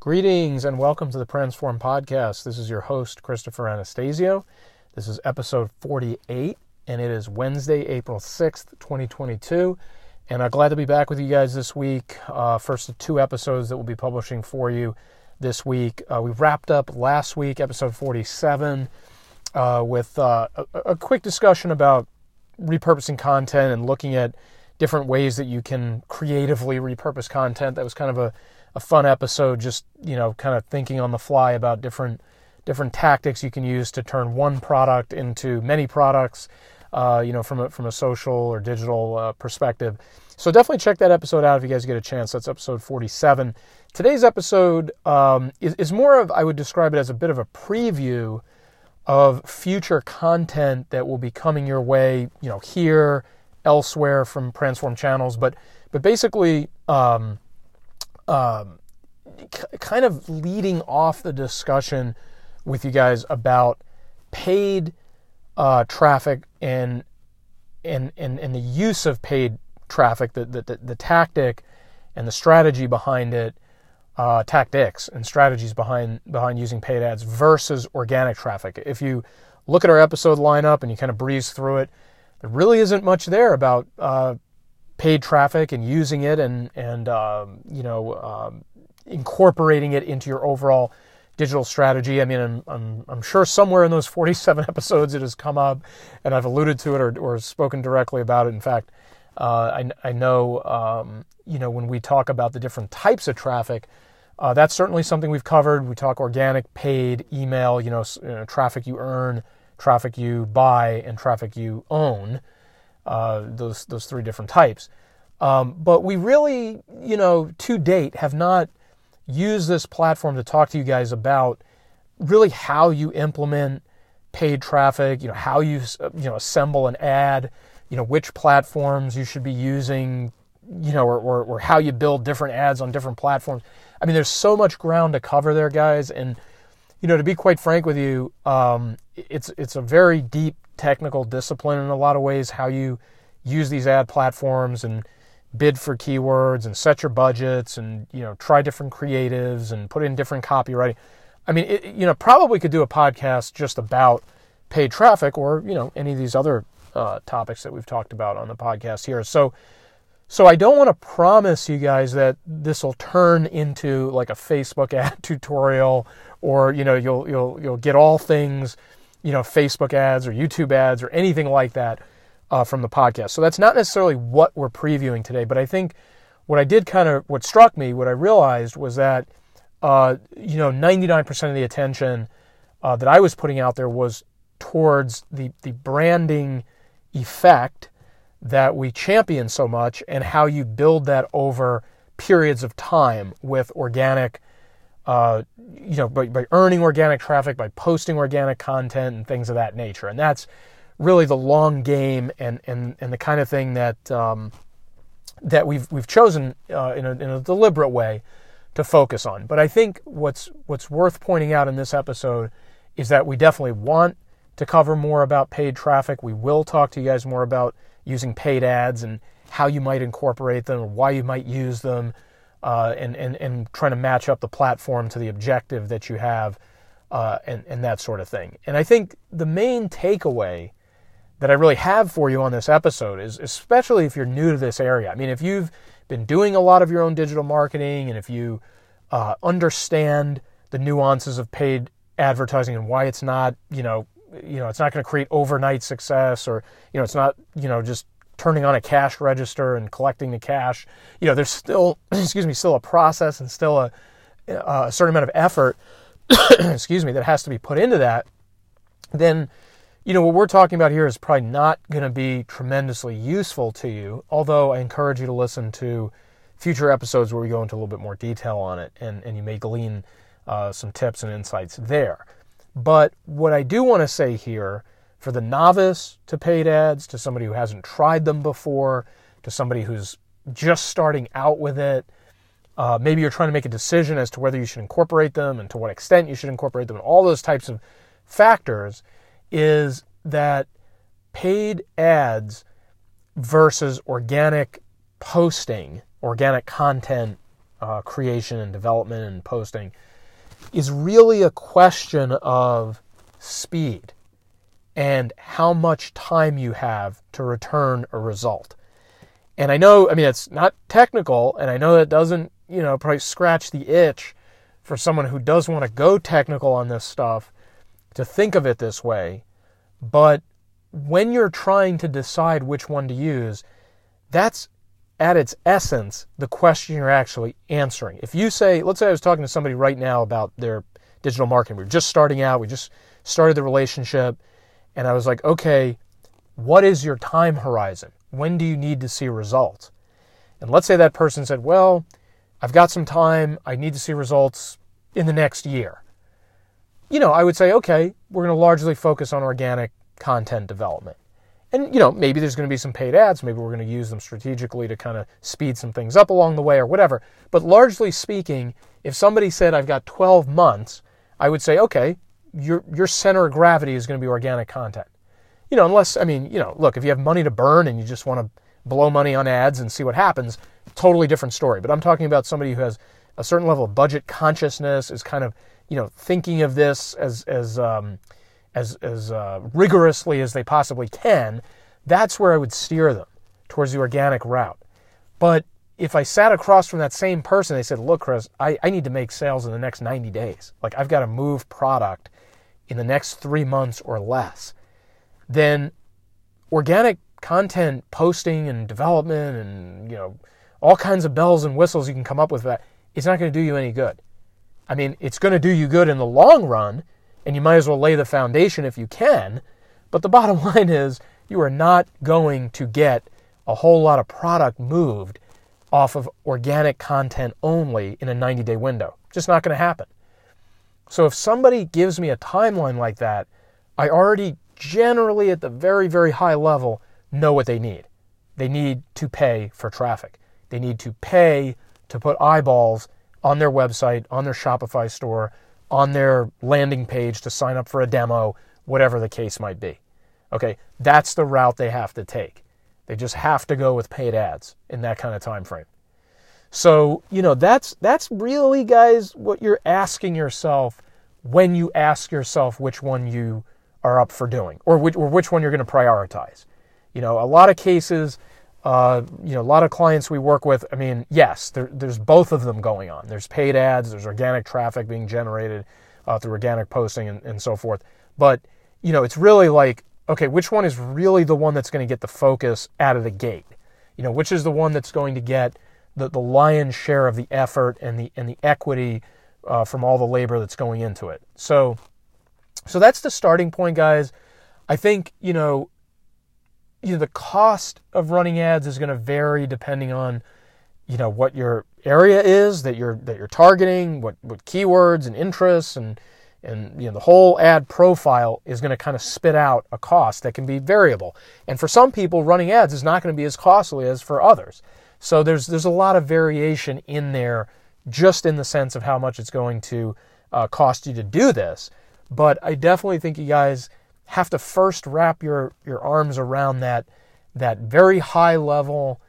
Greetings and welcome to the Transform Podcast. This is your host, Christopher Anastasio. This is episode 48, and it is Wednesday, April 6th, 2022. And I'm glad to be back with you guys this week. Uh, first of two episodes that we'll be publishing for you this week. Uh, we wrapped up last week, episode 47, uh, with uh, a, a quick discussion about repurposing content and looking at different ways that you can creatively repurpose content. That was kind of a a fun episode, just you know, kind of thinking on the fly about different different tactics you can use to turn one product into many products. Uh, you know, from a from a social or digital uh, perspective. So definitely check that episode out if you guys get a chance. That's episode 47. Today's episode um, is, is more of I would describe it as a bit of a preview of future content that will be coming your way. You know, here, elsewhere from Transform channels, but but basically. Um, um, kind of leading off the discussion with you guys about paid uh, traffic and, and and and the use of paid traffic, the the, the tactic and the strategy behind it, uh, tactics and strategies behind behind using paid ads versus organic traffic. If you look at our episode lineup and you kind of breeze through it, there really isn't much there about uh, paid traffic and using it and and um, you know um, incorporating it into your overall digital strategy. I mean, I'm, I'm, I'm sure somewhere in those 47 episodes it has come up, and I've alluded to it or, or spoken directly about it. In fact, uh, I, I know um, you know when we talk about the different types of traffic. Uh, that's certainly something we've covered. We talk organic, paid, email, you know, you know, traffic you earn, traffic you buy, and traffic you own uh, those those three different types. Um, but we really, you know, to date, have not used this platform to talk to you guys about really how you implement paid traffic. You know, how you you know assemble an ad. You know, which platforms you should be using. You know, or, or, or how you build different ads on different platforms. I mean, there's so much ground to cover there, guys, and you know, to be quite frank with you, um, it's it's a very deep technical discipline in a lot of ways how you use these ad platforms and bid for keywords and set your budgets and you know try different creatives and put in different copywriting. I mean it, you know probably could do a podcast just about paid traffic or you know any of these other uh, topics that we've talked about on the podcast here. So so i don't want to promise you guys that this will turn into like a facebook ad tutorial or you know you'll you'll you'll get all things you know, Facebook ads or YouTube ads or anything like that uh, from the podcast. So that's not necessarily what we're previewing today, but I think what I did kind of, what struck me, what I realized was that, uh, you know, 99% of the attention uh, that I was putting out there was towards the, the branding effect that we champion so much and how you build that over periods of time with organic uh, you know, by, by earning organic traffic, by posting organic content and things of that nature. And that's really the long game and, and, and the kind of thing that, um, that we've, we've chosen uh, in, a, in a deliberate way to focus on. But I think what's, what's worth pointing out in this episode is that we definitely want to cover more about paid traffic. We will talk to you guys more about using paid ads and how you might incorporate them or why you might use them uh, and, and, and trying to match up the platform to the objective that you have uh, and, and that sort of thing. And I think the main takeaway that I really have for you on this episode is, especially if you're new to this area, I mean, if you've been doing a lot of your own digital marketing and if you uh, understand the nuances of paid advertising and why it's not, you know, you know, it's not going to create overnight success or, you know, it's not, you know, just turning on a cash register and collecting the cash. You know, there's still, excuse me, still a process and still a, a certain amount of effort, excuse me, that has to be put into that. Then, you know, what we're talking about here is probably not going to be tremendously useful to you, although I encourage you to listen to future episodes where we go into a little bit more detail on it and, and you may glean uh, some tips and insights there. But what I do want to say here for the novice to paid ads, to somebody who hasn't tried them before, to somebody who's just starting out with it. Uh, maybe you're trying to make a decision as to whether you should incorporate them and to what extent you should incorporate them, and all those types of factors, is that paid ads versus organic posting, organic content uh, creation and development and posting is really a question of speed and how much time you have to return a result. And I know, I mean, it's not technical, and I know that doesn't, you know, probably scratch the itch for someone who does want to go technical on this stuff to think of it this way. But when you're trying to decide which one to use, that's at its essence the question you're actually answering. If you say, let's say I was talking to somebody right now about their digital marketing, we are just starting out, we just started the relationship, and I was like, okay, what is your time horizon? When do you need to see results? And let's say that person said, well, I've got some time, I need to see results in the next year. You know, I would say, okay, we're going to largely focus on organic content development. And, you know, maybe there's going to be some paid ads. Maybe we're going to use them strategically to kind of speed some things up along the way or whatever. But largely speaking, if somebody said, I've got 12 months, I would say, okay, your, your center of gravity is going to be organic content. You know, unless, I mean, you know, look, if you have money to burn and you just want to blow money on ads and see what happens, totally different story. But I'm talking about somebody who has a certain level of budget consciousness, is kind of, you know, thinking of this as, as, um, as, as uh, rigorously as they possibly can, that's where I would steer them towards the organic route. But if I sat across from that same person, they said, Look, Chris, I, I need to make sales in the next 90 days. Like, I've got to move product in the next three months or less. Then organic content posting and development and, you know, all kinds of bells and whistles you can come up with that, it's not going to do you any good. I mean, it's going to do you good in the long run and you might as well lay the foundation if you can. But the bottom line is, you are not going to get a whole lot of product moved off of organic content only in a 90 day window. Just not going to happen. So if somebody gives me a timeline like that, I already generally at the very, very high level know what they need. They need to pay for traffic. They need to pay to put eyeballs on their website, on their Shopify store, on their landing page to sign up for a demo, whatever the case might be. Okay, that's the route they have to take. They just have to go with paid ads in that kind of time frame. So, you know, that's that's really guys what you're asking yourself when you ask yourself which one you are up for doing or which, or which one you're going to prioritize. You know, a lot of cases uh, you know, a lot of clients we work with, I mean, yes, there, there's both of them going on. There's paid ads, there's organic traffic being generated uh, through organic posting and, and so forth. But, you know, it's really like, okay, which one is really the one that's going to get the focus out of the gate? You know, which is the one that's going to get the, the lion's share of the effort and the, and the equity uh, from all the labor that's going into it. So, so that's the starting point, guys. I think, you know, you know, the cost of running ads is going to vary depending on you know what your area is that you're that you're targeting, what what keywords and interests and and you know the whole ad profile is going to kind of spit out a cost that can be variable. And for some people, running ads is not going to be as costly as for others. So there's there's a lot of variation in there, just in the sense of how much it's going to uh, cost you to do this. But I definitely think you guys have to first wrap your, your arms around that, that very high level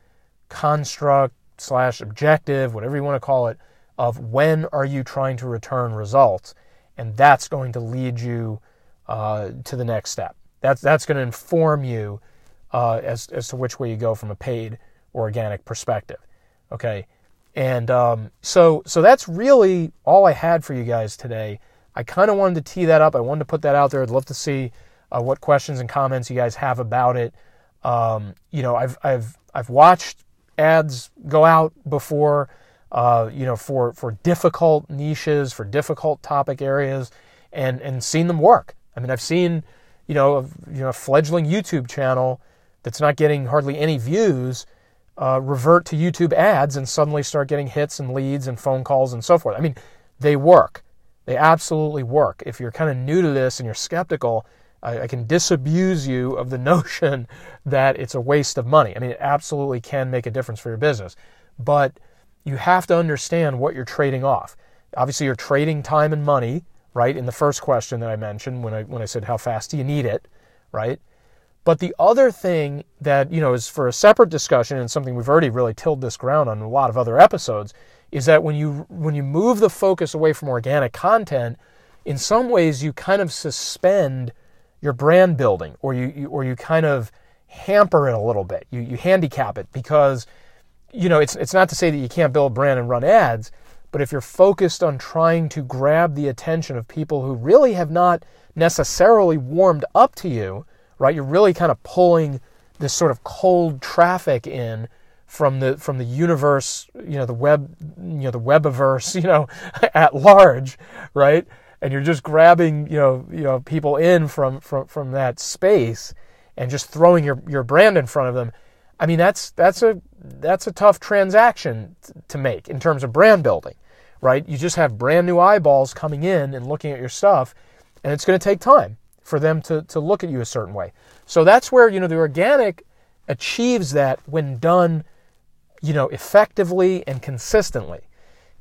construct slash objective, whatever you want to call it, of when are you trying to return results. And that's going to lead you uh, to the next step. That's, that's going to inform you uh, as, as to which way you go from a paid organic perspective. Okay. And um, so, so that's really all I had for you guys today. I kind of wanted to tee that up. I wanted to put that out there. I'd love to see uh, what questions and comments you guys have about it. Um, you know, I've I've I've watched ads go out before, uh, you know, for for difficult niches, for difficult topic areas, and and seen them work. I mean, I've seen, you know, a, you know, a fledgling YouTube channel that's not getting hardly any views. Uh, revert to YouTube ads and suddenly start getting hits and leads and phone calls and so forth. I mean, they work. They absolutely work. If you're kind of new to this and you're skeptical, I, I can disabuse you of the notion that it's a waste of money. I mean, it absolutely can make a difference for your business, but you have to understand what you're trading off. Obviously, you're trading time and money, right? In the first question that I mentioned when I when I said how fast do you need it, right? But the other thing that you know is for a separate discussion and something we've already really tilled this ground on a lot of other episodes is that when you when you move the focus away from organic content, in some ways you kind of suspend your brand building, or you, you or you kind of hamper it a little bit. You you handicap it because you know it's it's not to say that you can't build a brand and run ads, but if you're focused on trying to grab the attention of people who really have not necessarily warmed up to you, right? You're really kind of pulling this sort of cold traffic in from the from the universe, you know, the web, you know, the webiverse, you know, at large, right? And you're just grabbing, you know, you know, people in from from from that space and just throwing your your brand in front of them. I mean, that's that's a that's a tough transaction to make in terms of brand building, right? You just have brand new eyeballs coming in and looking at your stuff, and it's going to take time for them to to look at you a certain way. So that's where you know the organic achieves that when done you know, effectively and consistently.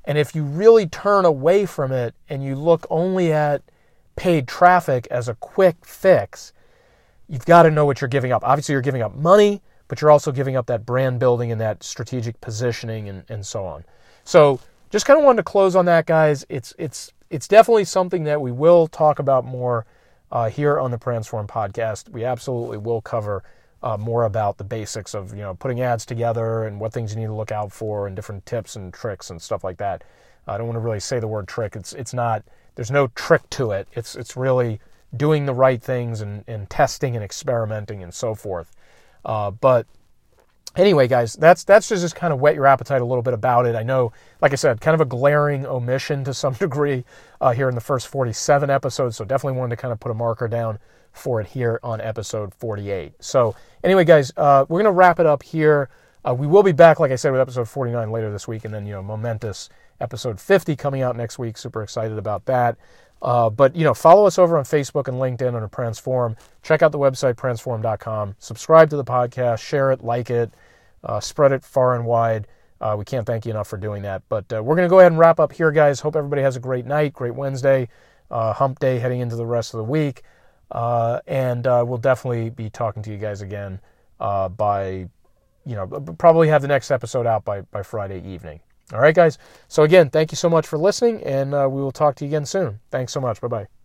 And if you really turn away from it and you look only at paid traffic as a quick fix, you've got to know what you're giving up. Obviously, you're giving up money, but you're also giving up that brand building and that strategic positioning and, and so on. So, just kind of wanted to close on that, guys. It's it's it's definitely something that we will talk about more uh, here on the Transform podcast. We absolutely will cover uh, more about the basics of you know putting ads together and what things you need to look out for and different tips and tricks and stuff like that. I don't want to really say the word trick. It's it's not. There's no trick to it. It's it's really doing the right things and, and testing and experimenting and so forth. Uh, but anyway, guys, that's that's just, kind of whet your appetite a little bit about it. I know, like I said, kind of a glaring omission to some degree uh, here in the first 47 episodes. So definitely wanted to kind of put a marker down for it here on episode 48. So, anyway, guys, uh, we're to wrap it up here. Uh, we will be back, like I said, with episode 49 later this week, and then, you know, momentous episode 50 coming out next week. Super excited about that. Uh, but, you know, follow us over on Facebook and LinkedIn under Transform. Check out the website, transform.com. Subscribe to the podcast, share it, like it, uh, spread it far and wide. Uh, we can't thank you enough for doing that. But uh, we're going to go ahead and wrap up here, guys. Hope everybody has a great night, great Wednesday, hump day heading into the rest of the week. Uh, and uh, we'll definitely be talking to you guys again uh, by, you know, probably have the next episode out by, by Friday evening. All right, guys. So, again, thank you so much for listening, and uh, we will talk to you again soon. Thanks so much. Bye bye.